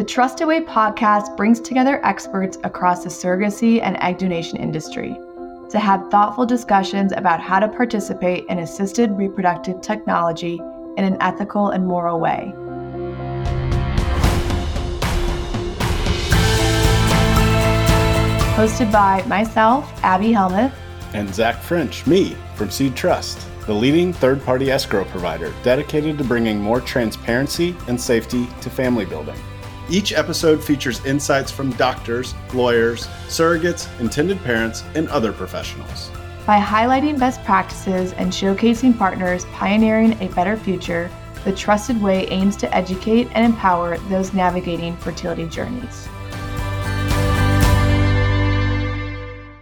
The Trusted Way podcast brings together experts across the surrogacy and egg donation industry to have thoughtful discussions about how to participate in assisted reproductive technology in an ethical and moral way. Hosted by myself, Abby Helmuth, and Zach French, me from Seed Trust, the leading third party escrow provider dedicated to bringing more transparency and safety to family building. Each episode features insights from doctors, lawyers, surrogates, intended parents, and other professionals. By highlighting best practices and showcasing partners pioneering a better future, the Trusted Way aims to educate and empower those navigating fertility journeys.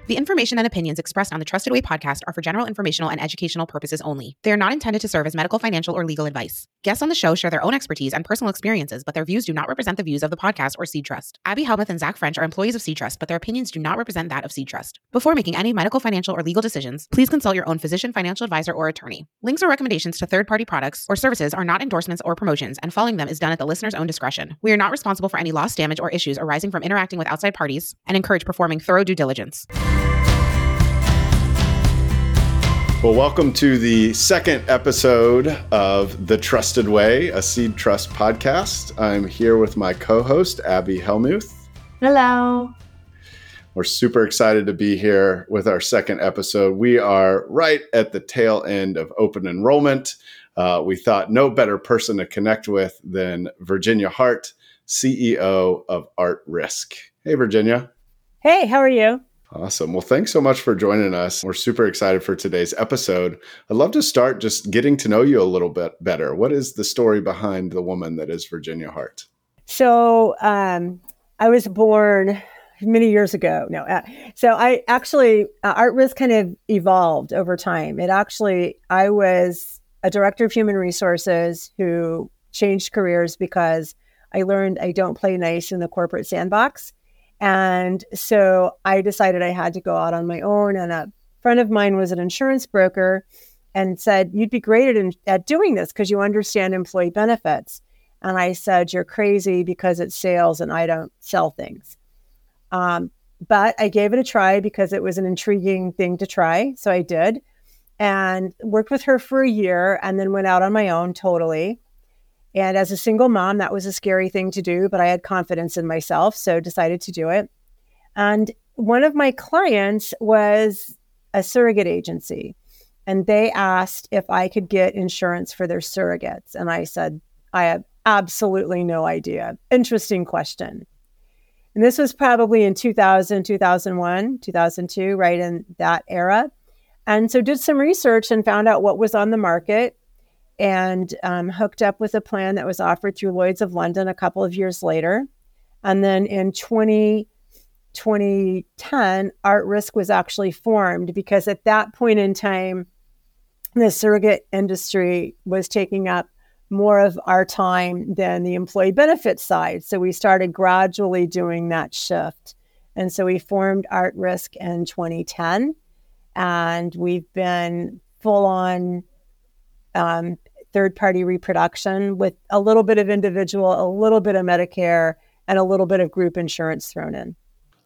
The information and opinions expressed on the Trusted Way podcast are for general informational and educational purposes only. They are not intended to serve as medical, financial, or legal advice. Guests on the show share their own expertise and personal experiences, but their views do not represent the views of the podcast or Seed Trust. Abby Helmuth and Zach French are employees of Seed Trust, but their opinions do not represent that of Seed Trust. Before making any medical, financial, or legal decisions, please consult your own physician, financial advisor, or attorney. Links or recommendations to third party products or services are not endorsements or promotions, and following them is done at the listener's own discretion. We are not responsible for any loss, damage, or issues arising from interacting with outside parties and encourage performing thorough due diligence. Well, welcome to the second episode of The Trusted Way, a Seed Trust podcast. I'm here with my co host, Abby Helmuth. Hello. We're super excited to be here with our second episode. We are right at the tail end of open enrollment. Uh, we thought no better person to connect with than Virginia Hart, CEO of ARTRisk. Hey, Virginia. Hey, how are you? Awesome. Well, thanks so much for joining us. We're super excited for today's episode. I'd love to start just getting to know you a little bit better. What is the story behind the woman that is Virginia Hart? So, um, I was born many years ago. No, uh, so I actually, uh, ARTRisk kind of evolved over time. It actually, I was a director of human resources who changed careers because I learned I don't play nice in the corporate sandbox. And so I decided I had to go out on my own. And a friend of mine was an insurance broker and said, You'd be great at, at doing this because you understand employee benefits. And I said, You're crazy because it's sales and I don't sell things. Um, but I gave it a try because it was an intriguing thing to try. So I did and worked with her for a year and then went out on my own totally. And as a single mom, that was a scary thing to do, but I had confidence in myself, so decided to do it. And one of my clients was a surrogate agency, and they asked if I could get insurance for their surrogates. And I said, I have absolutely no idea. Interesting question. And this was probably in 2000, 2001, 2002, right in that era. And so did some research and found out what was on the market and um, hooked up with a plan that was offered through Lloyd's of London a couple of years later. And then in 20, 2010, ARTRisk was actually formed because at that point in time, the surrogate industry was taking up more of our time than the employee benefit side. So we started gradually doing that shift. And so we formed ARTRisk in 2010, and we've been full on um, third party reproduction with a little bit of individual, a little bit of Medicare, and a little bit of group insurance thrown in.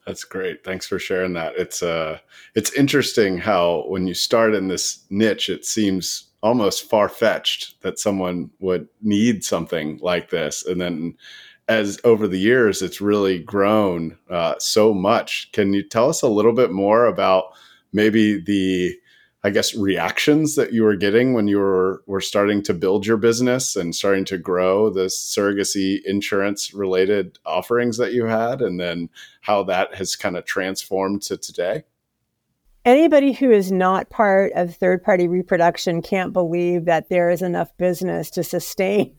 That's great. Thanks for sharing that. It's uh it's interesting how when you start in this niche it seems almost far-fetched that someone would need something like this and then as over the years it's really grown uh, so much. Can you tell us a little bit more about maybe the I guess reactions that you were getting when you were were starting to build your business and starting to grow the surrogacy insurance related offerings that you had and then how that has kind of transformed to today? Anybody who is not part of third party reproduction can't believe that there is enough business to sustain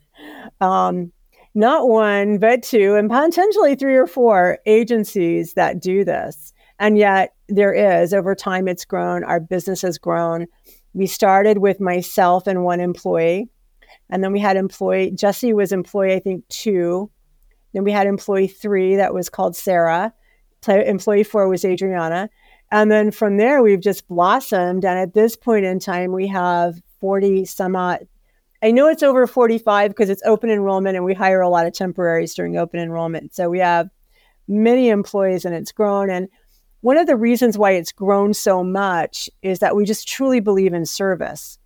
um, not one, but two, and potentially three or four agencies that do this. And yet, there is over time, it's grown. Our business has grown. We started with myself and one employee. And then we had employee, Jesse was employee, I think, two. Then we had employee three that was called Sarah. Employee four was Adriana. And then from there, we've just blossomed. And at this point in time, we have 40 some odd I know it's over 45 because it's open enrollment and we hire a lot of temporaries during open enrollment. So we have many employees and it's grown. And one of the reasons why it's grown so much is that we just truly believe in service.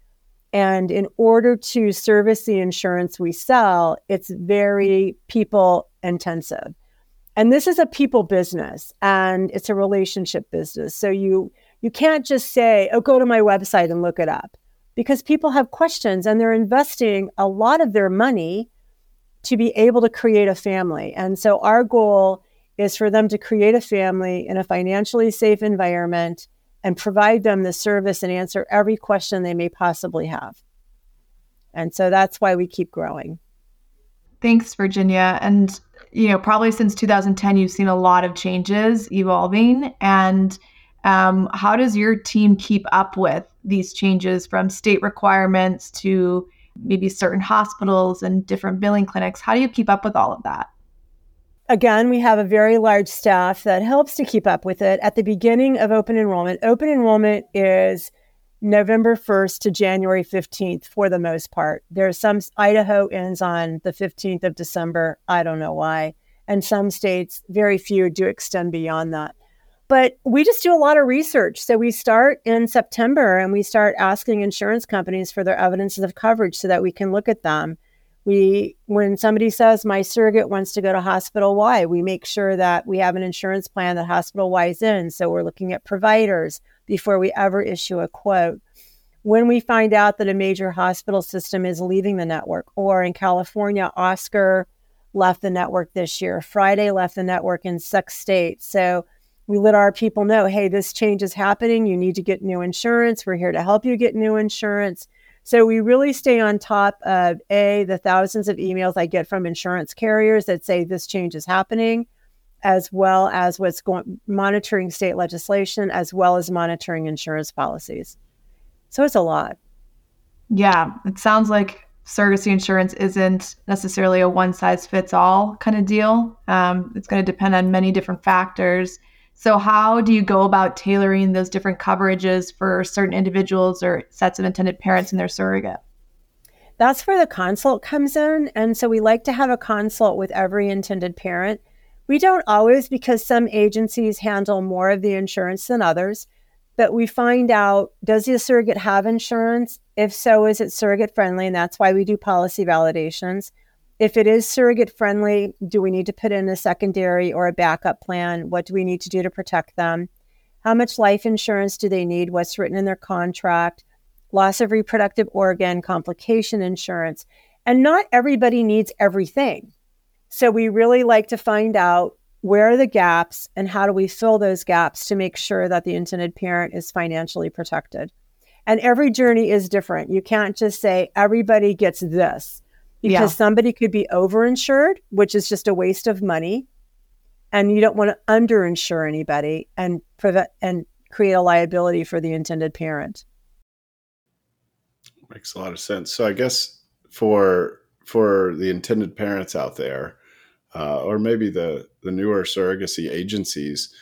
And in order to service the insurance we sell, it's very people intensive. And this is a people business and it's a relationship business. So you you can't just say, "Oh, go to my website and look it up." Because people have questions and they're investing a lot of their money to be able to create a family. And so our goal is for them to create a family in a financially safe environment and provide them the service and answer every question they may possibly have. And so that's why we keep growing. Thanks, Virginia. And you know, probably since 2010, you've seen a lot of changes evolving. And um, how does your team keep up with these changes from state requirements to maybe certain hospitals and different billing clinics? How do you keep up with all of that? Again, we have a very large staff that helps to keep up with it. At the beginning of open enrollment, open enrollment is November 1st to January 15th for the most part. There's some Idaho ends on the 15th of December. I don't know why. And some states, very few do extend beyond that. But we just do a lot of research. So we start in September and we start asking insurance companies for their evidences of coverage so that we can look at them. We when somebody says my surrogate wants to go to hospital Y, we make sure that we have an insurance plan that hospital Y is in. So we're looking at providers before we ever issue a quote. When we find out that a major hospital system is leaving the network, or in California, Oscar left the network this year, Friday left the network in six states. So we let our people know hey, this change is happening. You need to get new insurance. We're here to help you get new insurance. So we really stay on top of A, the thousands of emails I get from insurance carriers that say this change is happening as well as what's going monitoring state legislation as well as monitoring insurance policies. So it's a lot. Yeah, it sounds like surrogacy insurance isn't necessarily a one size fits all kind of deal. Um, it's going to depend on many different factors. So, how do you go about tailoring those different coverages for certain individuals or sets of intended parents and their surrogate? That's where the consult comes in. And so, we like to have a consult with every intended parent we don't always because some agencies handle more of the insurance than others, but we find out does the surrogate have insurance? If so, is it surrogate friendly? And that's why we do policy validations. If it is surrogate friendly, do we need to put in a secondary or a backup plan? What do we need to do to protect them? How much life insurance do they need? What's written in their contract? Loss of reproductive organ, complication insurance. And not everybody needs everything. So we really like to find out where are the gaps and how do we fill those gaps to make sure that the intended parent is financially protected. And every journey is different. You can't just say everybody gets this because yeah. somebody could be overinsured, which is just a waste of money. And you don't want to underinsure anybody and prevent and create a liability for the intended parent. Makes a lot of sense. So I guess for for the intended parents out there, uh, or maybe the the newer surrogacy agencies,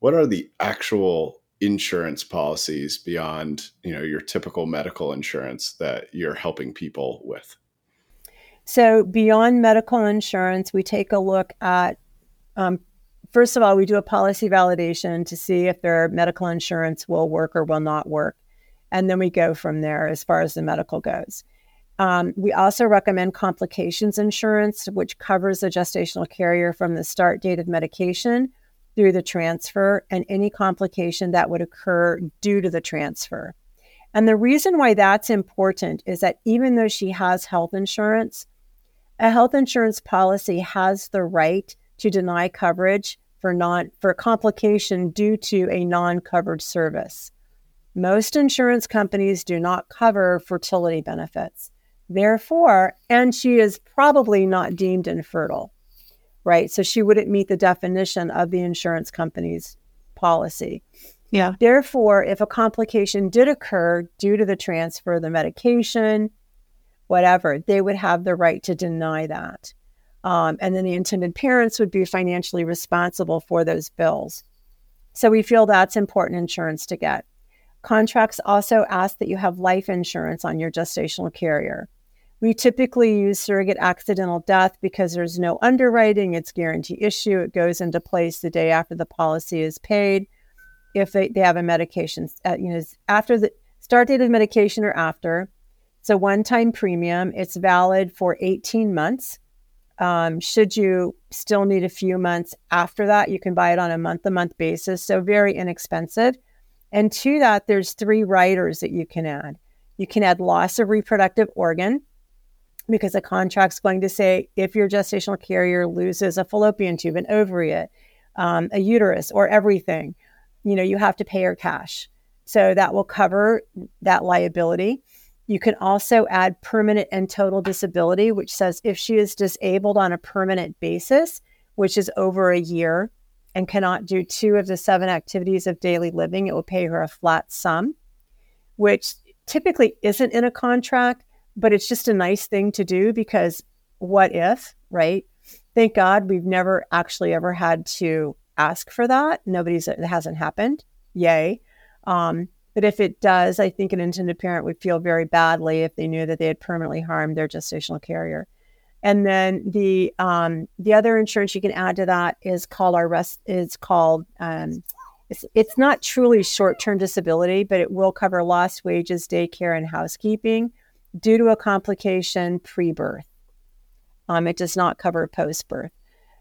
what are the actual insurance policies beyond you know your typical medical insurance that you're helping people with? So beyond medical insurance, we take a look at um, first of all, we do a policy validation to see if their medical insurance will work or will not work. And then we go from there as far as the medical goes. Um, we also recommend complications insurance, which covers the gestational carrier from the start date of medication through the transfer and any complication that would occur due to the transfer. And the reason why that's important is that even though she has health insurance, a health insurance policy has the right to deny coverage for non for complication due to a non-covered service. Most insurance companies do not cover fertility benefits. Therefore, and she is probably not deemed infertile, right? So she wouldn't meet the definition of the insurance company's policy. Yeah. Therefore, if a complication did occur due to the transfer of the medication, whatever, they would have the right to deny that. Um, and then the intended parents would be financially responsible for those bills. So we feel that's important insurance to get. Contracts also ask that you have life insurance on your gestational carrier We typically use surrogate accidental death because there's no underwriting, it's guarantee issue. It goes into place the day after the policy is paid. If they, they have a medication, uh, you know, after the start date of medication or after, it's a one time premium. It's valid for 18 months. Um, should you still need a few months after that, you can buy it on a month to month basis. So, very inexpensive. And to that, there's three riders that you can add. You can add loss of reproductive organ because a contract's going to say if your gestational carrier loses a fallopian tube, an ovary, um, a uterus, or everything, you know, you have to pay her cash. So that will cover that liability. You can also add permanent and total disability, which says if she is disabled on a permanent basis, which is over a year, and cannot do two of the seven activities of daily living, it will pay her a flat sum, which typically isn't in a contract, but it's just a nice thing to do because what if, right? Thank God we've never actually ever had to ask for that. Nobody's, it hasn't happened. Yay. Um, but if it does, I think an intended parent would feel very badly if they knew that they had permanently harmed their gestational carrier. And then the um, the other insurance you can add to that is called our rest is called um, it's, it's not truly short term disability, but it will cover lost wages, daycare, and housekeeping due to a complication pre birth. Um, it does not cover post birth.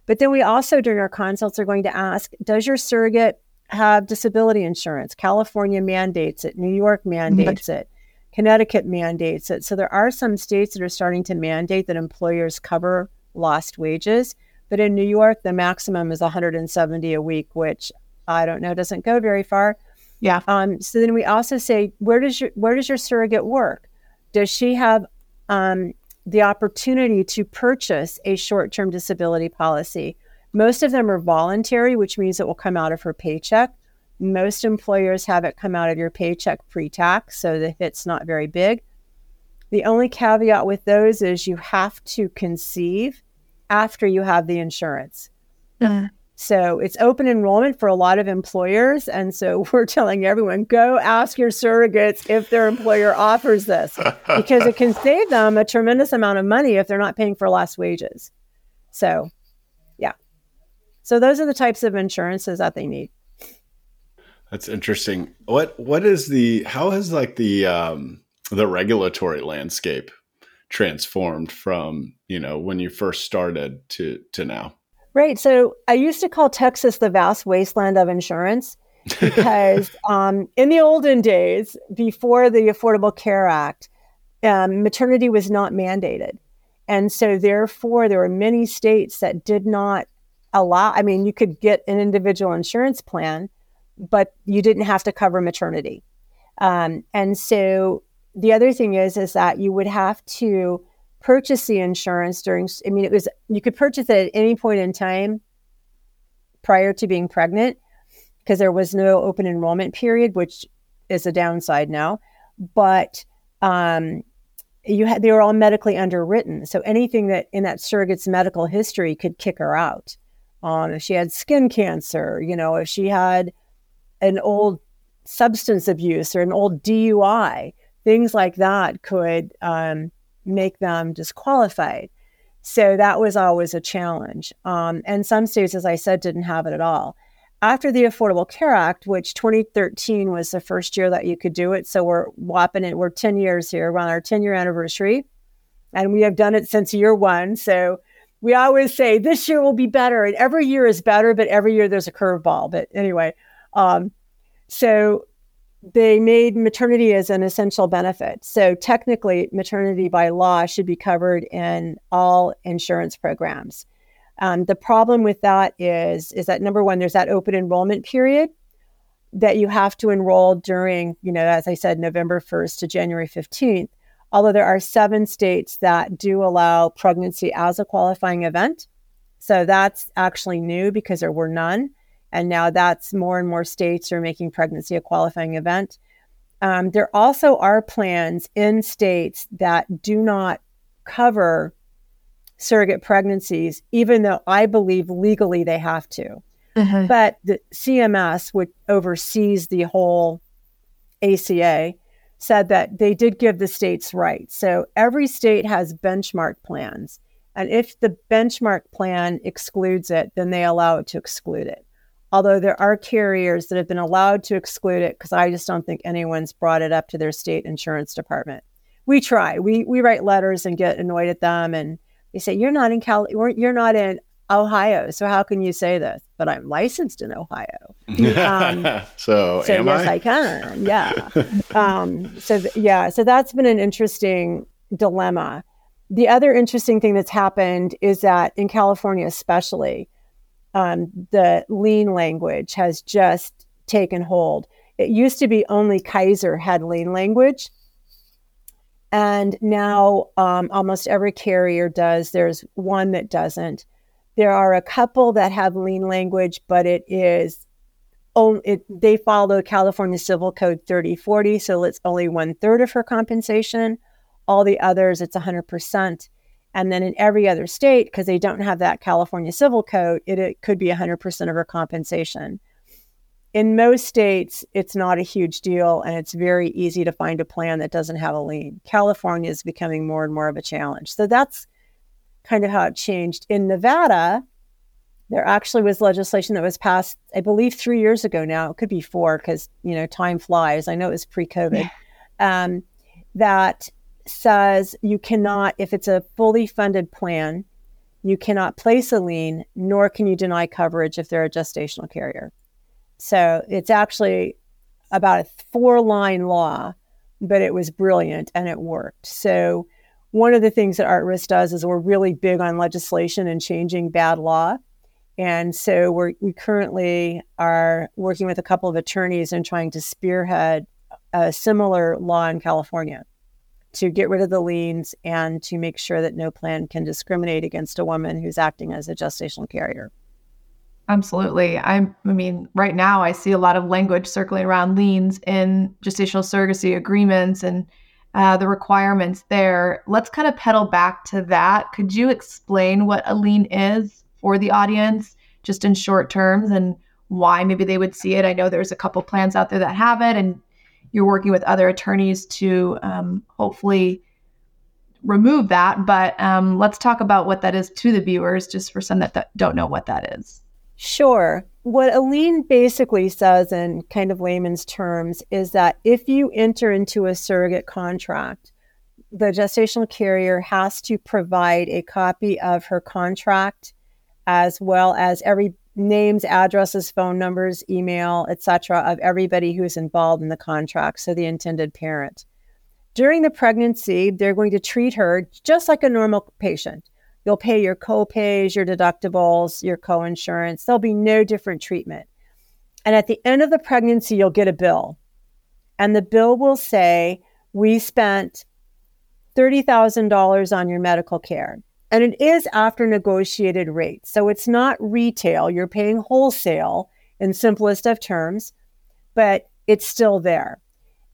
But then we also, during our consults, are going to ask Does your surrogate have disability insurance? California mandates it, New York mandates mm-hmm. it, Connecticut mandates it. So there are some states that are starting to mandate that employers cover lost wages. But in New York, the maximum is 170 a week, which I don't know doesn't go very far. Yeah. Um, so then we also say, where does your where does your surrogate work? Does she have um, the opportunity to purchase a short term disability policy? Most of them are voluntary, which means it will come out of her paycheck. Most employers have it come out of your paycheck pre tax, so the hit's not very big. The only caveat with those is you have to conceive after you have the insurance. Uh, so it's open enrollment for a lot of employers. And so we're telling everyone go ask your surrogates if their employer offers this because it can save them a tremendous amount of money if they're not paying for lost wages. So. So those are the types of insurances that they need. That's interesting. What what is the how has like the um the regulatory landscape transformed from, you know, when you first started to to now? Right. So I used to call Texas the vast wasteland of insurance because um, in the olden days, before the Affordable Care Act, um, maternity was not mandated. And so, therefore, there were many states that did not allow, I mean, you could get an individual insurance plan, but you didn't have to cover maternity. Um, and so, the other thing is, is that you would have to purchase the insurance during i mean it was you could purchase it at any point in time prior to being pregnant because there was no open enrollment period which is a downside now. But um, you had they were all medically underwritten. So anything that in that surrogate's medical history could kick her out um, if she had skin cancer you know if she had an old substance abuse or an old dui things like that could um, make them disqualified. So that was always a challenge. Um, and some states, as I said, didn't have it at all. After the Affordable Care Act, which 2013 was the first year that you could do it, so we're whopping it, we're 10 years here, we're on our 10 year anniversary, and we have done it since year one. So we always say this year will be better, and every year is better, but every year there's a curveball. But anyway, um, so they made maternity as an essential benefit. So technically, maternity by law should be covered in all insurance programs. Um, the problem with that is is that number one, there's that open enrollment period that you have to enroll during, you know, as I said, November 1st to January 15th. Although there are seven states that do allow pregnancy as a qualifying event. So that's actually new because there were none. And now that's more and more states are making pregnancy a qualifying event. Um, there also are plans in states that do not cover surrogate pregnancies, even though I believe legally they have to. Uh-huh. But the CMS, which oversees the whole ACA, said that they did give the states rights. So every state has benchmark plans. And if the benchmark plan excludes it, then they allow it to exclude it. Although there are carriers that have been allowed to exclude it because I just don't think anyone's brought it up to their state insurance department. We try. We we write letters and get annoyed at them and they say you're not in Cal you're not in Ohio. So how can you say this? But I'm licensed in Ohio. Um, so, so yes, I? I? can. Yeah. um, so th- yeah. So that's been an interesting dilemma. The other interesting thing that's happened is that in California, especially, um, the lien language has just taken hold. It used to be only Kaiser had lien language. And now um, almost every carrier does. There's one that doesn't. There are a couple that have lien language, but it is only it, they follow California Civil Code 3040, so it's only one third of her compensation. All the others, it's 100%. And then in every other state, because they don't have that California Civil Code, it, it could be 100% of her compensation. In most states, it's not a huge deal, and it's very easy to find a plan that doesn't have a lien. California is becoming more and more of a challenge. So that's kind of how it changed. In Nevada, there actually was legislation that was passed, I believe, three years ago now. It could be four because, you know, time flies. I know it was pre COVID. Um, that says you cannot, if it's a fully funded plan, you cannot place a lien, nor can you deny coverage if they're a gestational carrier. So it's actually about a four line law, but it was brilliant and it worked. So one of the things that ARTRisk does is we're really big on legislation and changing bad law. And so we we currently are working with a couple of attorneys and trying to spearhead a similar law in California to get rid of the liens and to make sure that no plan can discriminate against a woman who's acting as a gestational carrier. Absolutely. I'm, I mean, right now I see a lot of language circling around liens in gestational surrogacy agreements and uh, the requirements there. Let's kind of pedal back to that. Could you explain what a lien is for the audience, just in short terms, and why maybe they would see it? I know there's a couple plans out there that have it, and you're working with other attorneys to um, hopefully remove that. But um, let's talk about what that is to the viewers, just for some that th- don't know what that is. Sure. What a lien basically says, in kind of layman's terms, is that if you enter into a surrogate contract, the gestational carrier has to provide a copy of her contract as well as every names, addresses, phone numbers, email, etc. of everybody who's involved in the contract, so the intended parent. During the pregnancy, they're going to treat her just like a normal patient. You'll pay your co-pays, your deductibles, your co-insurance. There'll be no different treatment. And at the end of the pregnancy, you'll get a bill. And the bill will say, we spent $30,000 on your medical care. And it is after negotiated rates. So it's not retail. You're paying wholesale in simplest of terms, but it's still there.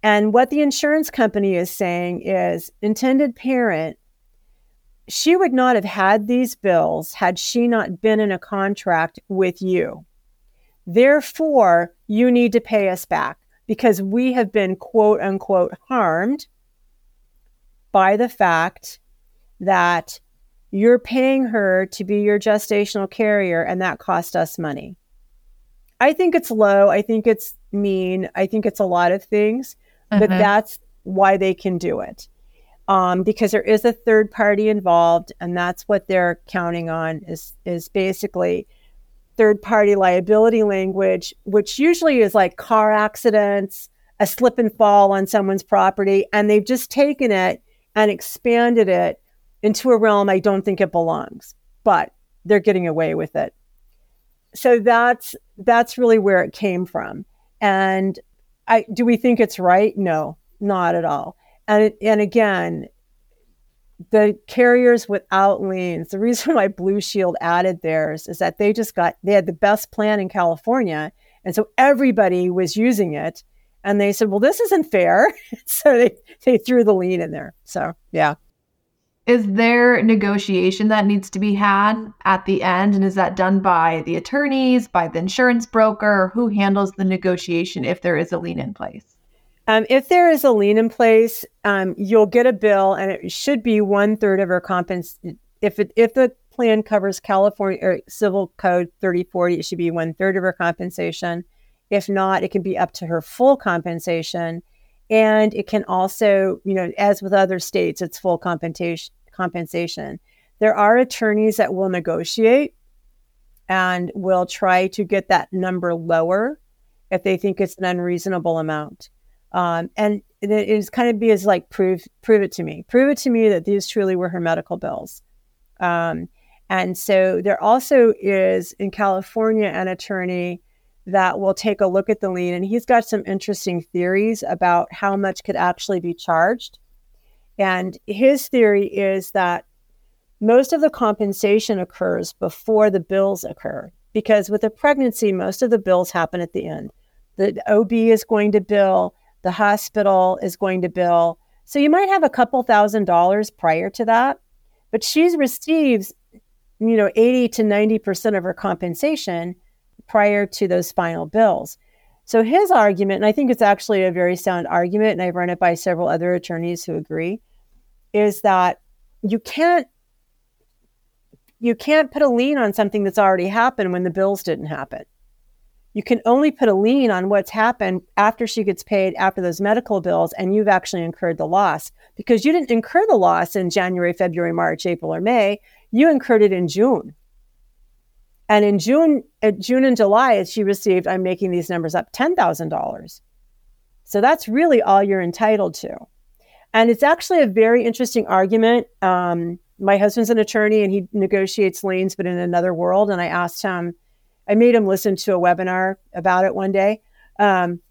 And what the insurance company is saying is intended parent she would not have had these bills had she not been in a contract with you. Therefore, you need to pay us back because we have been quote unquote harmed by the fact that you're paying her to be your gestational carrier and that cost us money. I think it's low. I think it's mean. I think it's a lot of things, but mm-hmm. that's why they can do it um, because there is a third party involved, and that's what they're counting on is is basically third party liability language, which usually is like car accidents, a slip and fall on someone's property, and they've just taken it and expanded it into a realm I don't think it belongs, but they're getting away with it. So that's that's really where it came from. And I do we think it's right? No, not at all. And, and again, the carriers without liens, the reason why Blue Shield added theirs is that they just got, they had the best plan in California. And so everybody was using it. And they said, well, this isn't fair. so they, they threw the lien in there. So, yeah. Is there negotiation that needs to be had at the end? And is that done by the attorneys, by the insurance broker? Who handles the negotiation if there is a lien in place? Um, if there is a lien in place, um, you'll get a bill, and it should be one third of her compensation. If it, if the plan covers California or Civil Code 3040, it should be one third of her compensation. If not, it can be up to her full compensation. And it can also, you know, as with other states, it's full compensation. Compensation. There are attorneys that will negotiate and will try to get that number lower if they think it's an unreasonable amount. Um, and it is kind of be as like prove prove it to me, prove it to me that these truly were her medical bills. Um, and so there also is in California an attorney that will take a look at the lien, and he's got some interesting theories about how much could actually be charged. And his theory is that most of the compensation occurs before the bills occur, because with a pregnancy, most of the bills happen at the end. The OB is going to bill, the hospital is going to bill. So you might have a couple thousand dollars prior to that, but she receives, you know, 80 to 90% of her compensation prior to those final bills. So his argument, and I think it's actually a very sound argument, and I've run it by several other attorneys who agree, is that you can't you can't put a lien on something that's already happened when the bills didn't happen. You can only put a lien on what's happened after she gets paid after those medical bills and you've actually incurred the loss because you didn't incur the loss in January, February, March, April, or May. You incurred it in June. And in June, uh, June and July, she received, I'm making these numbers up, $10,000. So that's really all you're entitled to. And it's actually a very interesting argument. Um, my husband's an attorney and he negotiates liens, but in another world. And I asked him, I made him listen to a webinar about it one day. Um,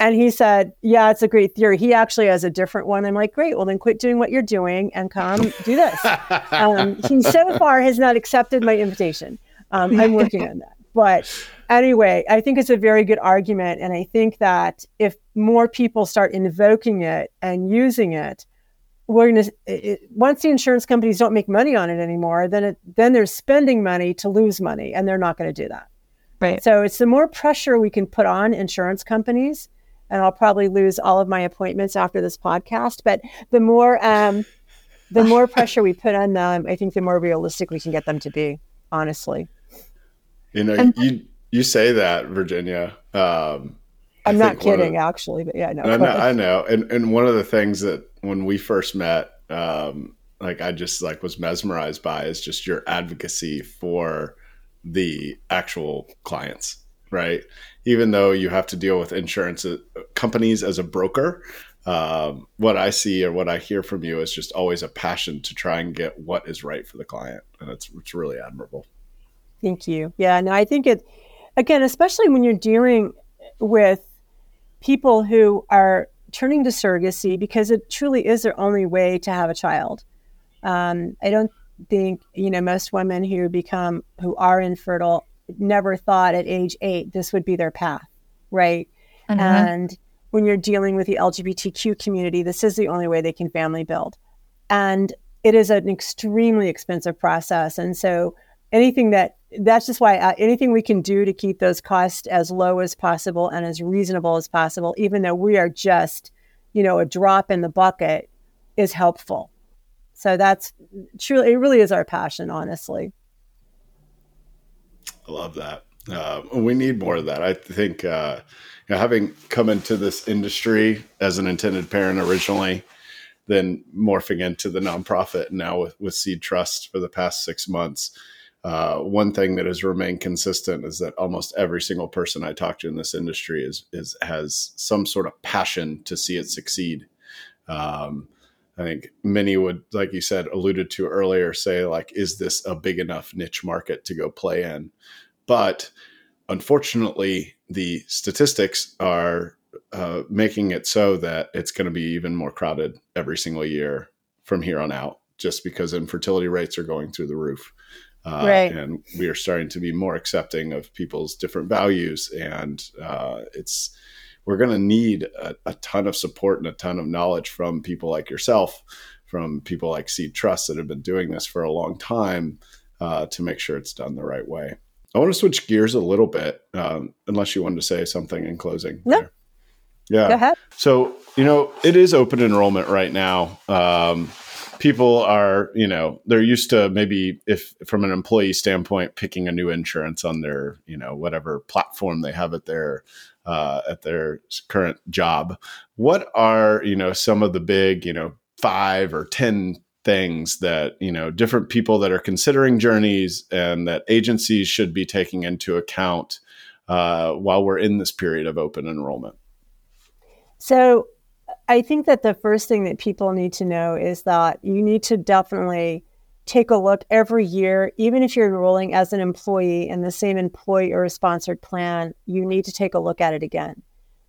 and he said, Yeah, it's a great theory. He actually has a different one. I'm like, Great. Well, then quit doing what you're doing and come do this. um, he so far has not accepted my invitation. Um, I'm working on that. But anyway, I think it's a very good argument. And I think that if more people start invoking it and using it, we're going to, once the insurance companies don't make money on it anymore, then it, then they're spending money to lose money and they're not going to do that. Right. So it's the more pressure we can put on insurance companies, and I'll probably lose all of my appointments after this podcast, but the more, um, the more pressure we put on them, I think the more realistic we can get them to be, honestly. You know, and, you you say that, Virginia. Um, I'm not kidding, the, actually, but yeah, no. I know, I know, and and one of the things that when we first met, um, like I just like was mesmerized by is just your advocacy for the actual clients, right? Even though you have to deal with insurance uh, companies as a broker, um, what I see or what I hear from you is just always a passion to try and get what is right for the client, and it's it's really admirable. Thank you. Yeah, no, I think it, again, especially when you're dealing with people who are turning to surrogacy because it truly is their only way to have a child. Um, I don't think, you know, most women who become, who are infertile never thought at age eight this would be their path, right? Mm-hmm. And when you're dealing with the LGBTQ community, this is the only way they can family build. And it is an extremely expensive process. And so anything that that's just why uh, anything we can do to keep those costs as low as possible and as reasonable as possible, even though we are just, you know, a drop in the bucket, is helpful. So that's truly, it really is our passion, honestly. I love that. Uh, we need more of that. I think, uh, you know, having come into this industry as an intended parent originally, then morphing into the nonprofit now with, with Seed Trust for the past six months uh, one thing that has remained consistent is that almost every single person I talk to in this industry is is has some sort of passion to see it succeed. Um, I think many would, like you said, alluded to earlier, say like, is this a big enough niche market to go play in? But unfortunately, the statistics are uh, making it so that it's going to be even more crowded every single year from here on out, just because infertility rates are going through the roof. Uh, right. And we are starting to be more accepting of people's different values. And uh, it's, we're going to need a, a, ton of support and a ton of knowledge from people like yourself, from people like Seed Trust that have been doing this for a long time uh, to make sure it's done the right way. I want to switch gears a little bit, um, unless you wanted to say something in closing. No. Yeah. Go ahead. So, you know, it is open enrollment right now. Um, people are, you know, they're used to maybe if from an employee standpoint, picking a new insurance on their, you know, whatever platform they have at their uh, at their current job. What are, you know, some of the big, you know, five or ten things that you know different people that are considering journeys and that agencies should be taking into account uh, while we're in this period of open enrollment so i think that the first thing that people need to know is that you need to definitely take a look every year even if you're enrolling as an employee in the same employer sponsored plan you need to take a look at it again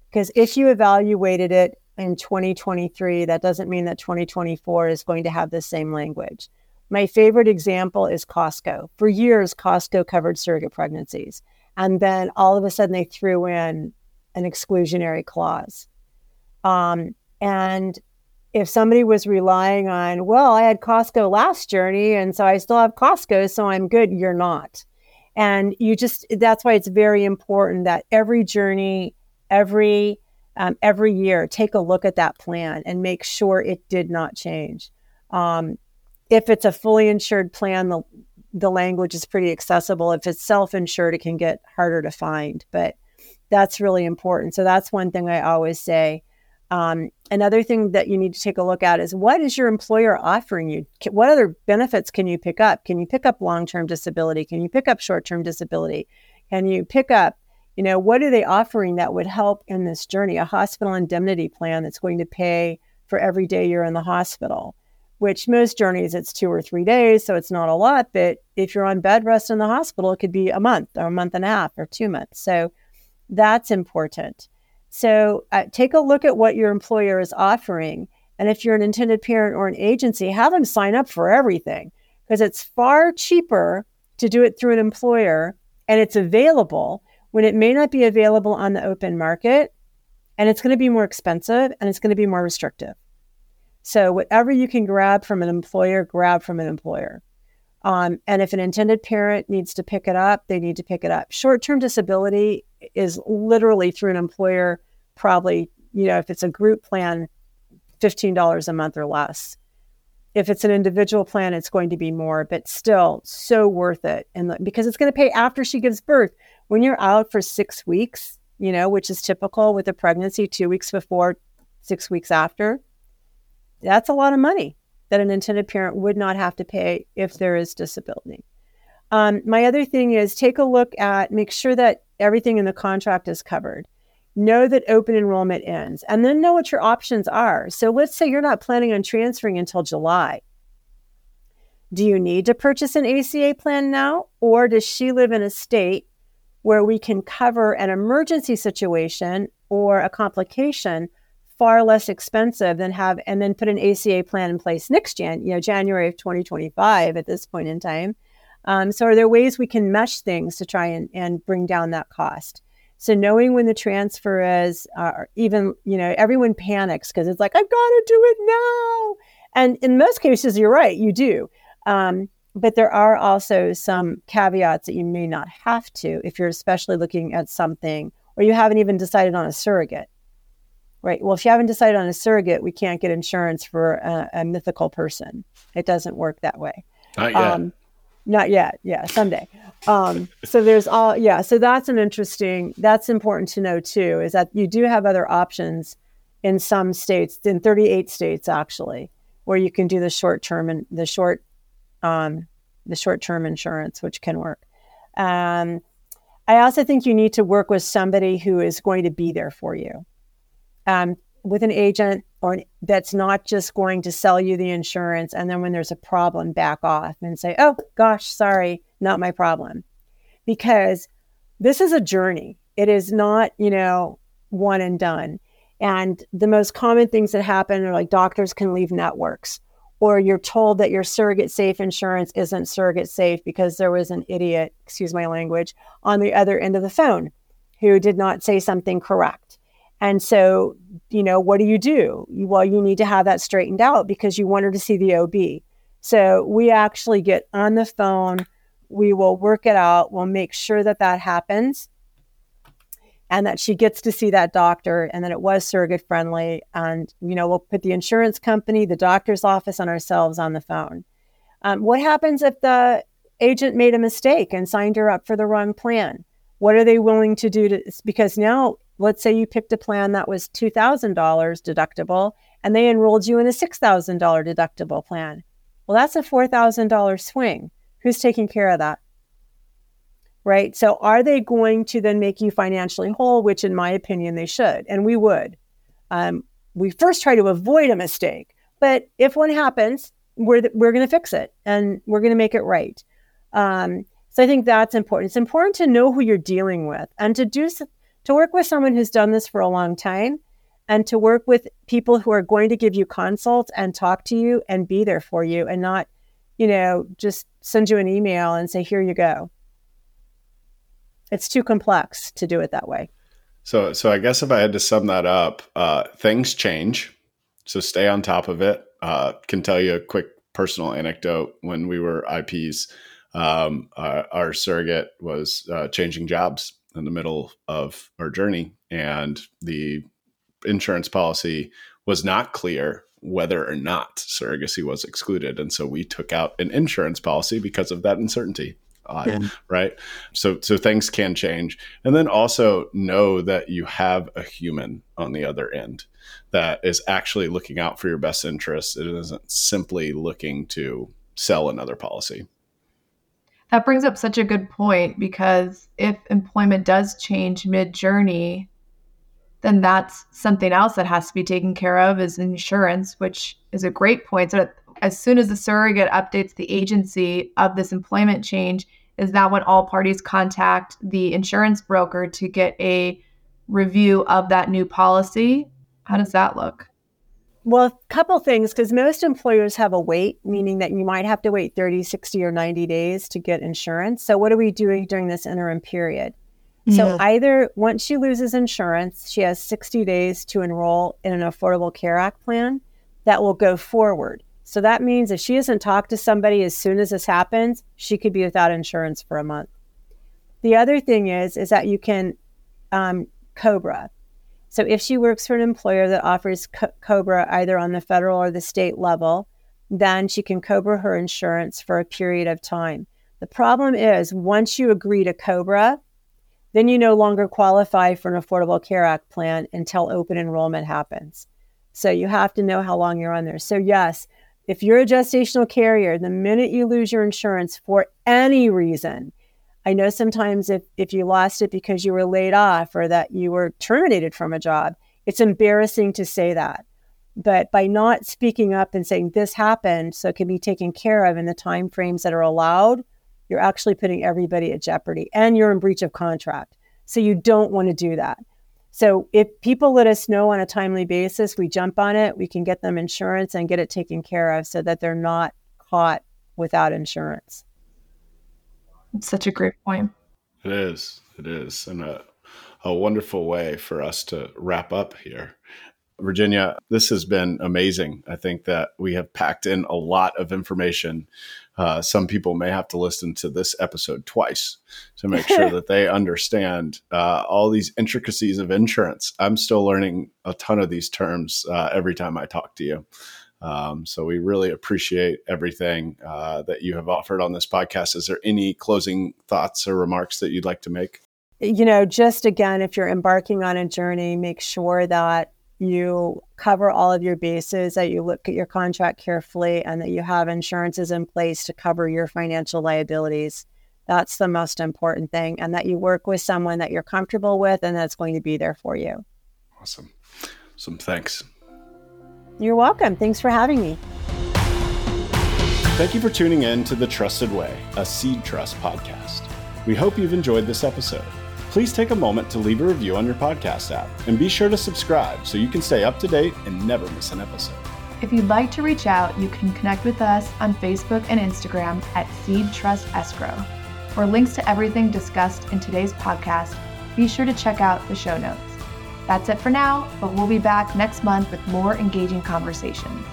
because if you evaluated it in 2023, that doesn't mean that 2024 is going to have the same language. My favorite example is Costco. For years, Costco covered surrogate pregnancies. And then all of a sudden, they threw in an exclusionary clause. Um, and if somebody was relying on, well, I had Costco last journey, and so I still have Costco, so I'm good, you're not. And you just, that's why it's very important that every journey, every um, every year, take a look at that plan and make sure it did not change. Um, if it's a fully insured plan, the, the language is pretty accessible. If it's self insured, it can get harder to find, but that's really important. So that's one thing I always say. Um, another thing that you need to take a look at is what is your employer offering you? What other benefits can you pick up? Can you pick up long term disability? Can you pick up short term disability? Can you pick up you know, what are they offering that would help in this journey? A hospital indemnity plan that's going to pay for every day you're in the hospital, which most journeys it's two or three days, so it's not a lot. But if you're on bed rest in the hospital, it could be a month or a month and a half or two months. So that's important. So uh, take a look at what your employer is offering. And if you're an intended parent or an agency, have them sign up for everything because it's far cheaper to do it through an employer and it's available when it may not be available on the open market and it's going to be more expensive and it's going to be more restrictive. So, whatever you can grab from an employer, grab from an employer. Um, and if an intended parent needs to pick it up, they need to pick it up. Short term disability is literally through an employer, probably, you know, if it's a group plan, $15 a month or less. If it's an individual plan, it's going to be more, but still so worth it. And because it's going to pay after she gives birth when you're out for six weeks, you know, which is typical with a pregnancy, two weeks before, six weeks after, that's a lot of money that an intended parent would not have to pay if there is disability. Um, my other thing is take a look at, make sure that everything in the contract is covered. Know that open enrollment ends and then know what your options are. So let's say you're not planning on transferring until July. Do you need to purchase an ACA plan now? Or does she live in a state where we can cover an emergency situation or a complication far less expensive than have and then put an ACA plan in place next Jan, you know, January of 2025 at this point in time. Um, so are there ways we can mesh things to try and, and bring down that cost? So knowing when the transfer is, uh, even you know, everyone panics because it's like I've got to do it now, and in most cases, you're right, you do. Um, but there are also some caveats that you may not have to if you're especially looking at something or you haven't even decided on a surrogate. Right. Well, if you haven't decided on a surrogate, we can't get insurance for a, a mythical person. It doesn't work that way. Not yet. Um, not yet. Yeah, someday. Um, so there's all. Yeah. So that's an interesting. That's important to know too. Is that you do have other options in some states, in 38 states actually, where you can do the short term and the short um, the short term insurance, which can work. Um, I also think you need to work with somebody who is going to be there for you, um, with an agent or an, that's not just going to sell you the insurance and then when there's a problem, back off and say, "Oh gosh, sorry, not my problem," because this is a journey. It is not, you know, one and done. And the most common things that happen are like doctors can leave networks or you're told that your surrogate safe insurance isn't surrogate safe because there was an idiot, excuse my language, on the other end of the phone who did not say something correct. And so, you know, what do you do? Well, you need to have that straightened out because you want her to see the OB. So we actually get on the phone, we will work it out, we'll make sure that that happens. and that she gets to see that doctor and that it was surrogate friendly. And, you know, we'll put the insurance company, the doctor's office, and ourselves on the phone. Um, what happens if the agent made a mistake and signed her up for the wrong plan? What are they willing to do to, because now, let's say you picked a plan that was $2,000 deductible and they enrolled you in a $6,000 deductible plan. Well, that's a $4,000 swing. Who's taking care of that? right? So are they going to then make you financially whole, which in my opinion, they should, and we would. Um, we first try to avoid a mistake, but if one happens, we're, th- we're going to fix it and we're going to make it right. Um, so I think that's important. It's important to know who you're dealing with and to do to work with someone who's done this for a long time and to work with people who are going to give you consult and talk to you and be there for you and not, you know, just send you an email and say, here you go it's too complex to do it that way. So, so I guess if I had to sum that up, uh, things change. So stay on top of it. Uh, can tell you a quick personal anecdote. When we were IPs, um, our surrogate was uh, changing jobs in the middle of our journey, and the insurance policy was not clear whether or not surrogacy was excluded. And so we took out an insurance policy because of that uncertainty uh, yeah. right? So so things can change, and then also know that you have a human on the other end that is actually looking out for your best interests. It isn't simply looking to sell another policy. That brings up such a good point because if employment does change mid journey, then that's something else that has to be taken care of is insurance, which is a great point. So as soon as the surrogate updates the agency of this employment change, is that when all parties contact the insurance broker to get a review of that new policy? How does that look? Well, a couple things because most employers have a wait, meaning that you might have to wait 30, 60, or 90 days to get insurance. So, what are we doing during this interim period? Yeah. So, either once she loses insurance, she has 60 days to enroll in an Affordable Care Act plan that will go forward. So that means if she doesn't talk to somebody as soon as this happens, she could be without insurance for a month. The other thing is, is that you can um, COBRA. So if she works for an employer that offers co- COBRA either on the federal or the state level, then she can COBRA her insurance for a period of time. The problem is once you agree to COBRA, then you no longer qualify for an Affordable Care Act plan until open enrollment happens. So you have to know how long you're on there. So yes, if you're a gestational carrier, the minute you lose your insurance for any reason, I know sometimes if, if you lost it because you were laid off or that you were terminated from a job, it's embarrassing to say that. But by not speaking up and saying this happened so it can be taken care of in the time frames that are allowed, you're actually putting everybody at jeopardy and you're in breach of contract. So you don't want to do that. So if people let us know on a timely basis, we jump on it, we can get them insurance and get it taken care of so that they're not caught without insurance. It's such a great point. It is. It is. And a, a wonderful way for us to wrap up here. Virginia, this has been amazing. I think that we have packed in a lot of information uh, some people may have to listen to this episode twice to make sure that they understand uh, all these intricacies of insurance. I'm still learning a ton of these terms uh, every time I talk to you. Um, so we really appreciate everything uh, that you have offered on this podcast. Is there any closing thoughts or remarks that you'd like to make? You know, just again, if you're embarking on a journey, make sure that you cover all of your bases, that you look at your contract carefully, and that you have insurances in place to cover your financial liabilities. That's the most important thing. And that you work with someone that you're comfortable with and that's going to be there for you. Awesome. Some thanks. You're welcome. Thanks for having me. Thank you for tuning in to The Trusted Way, a Seed Trust podcast. We hope you've enjoyed this episode please take a moment to leave a review on your podcast app and be sure to subscribe so you can stay up to date and never miss an episode. If you'd like to reach out, you can connect with us on Facebook and Instagram at Seed Trust Escrow. For links to everything discussed in today's podcast, be sure to check out the show notes. That's it for now, but we'll be back next month with more engaging conversations.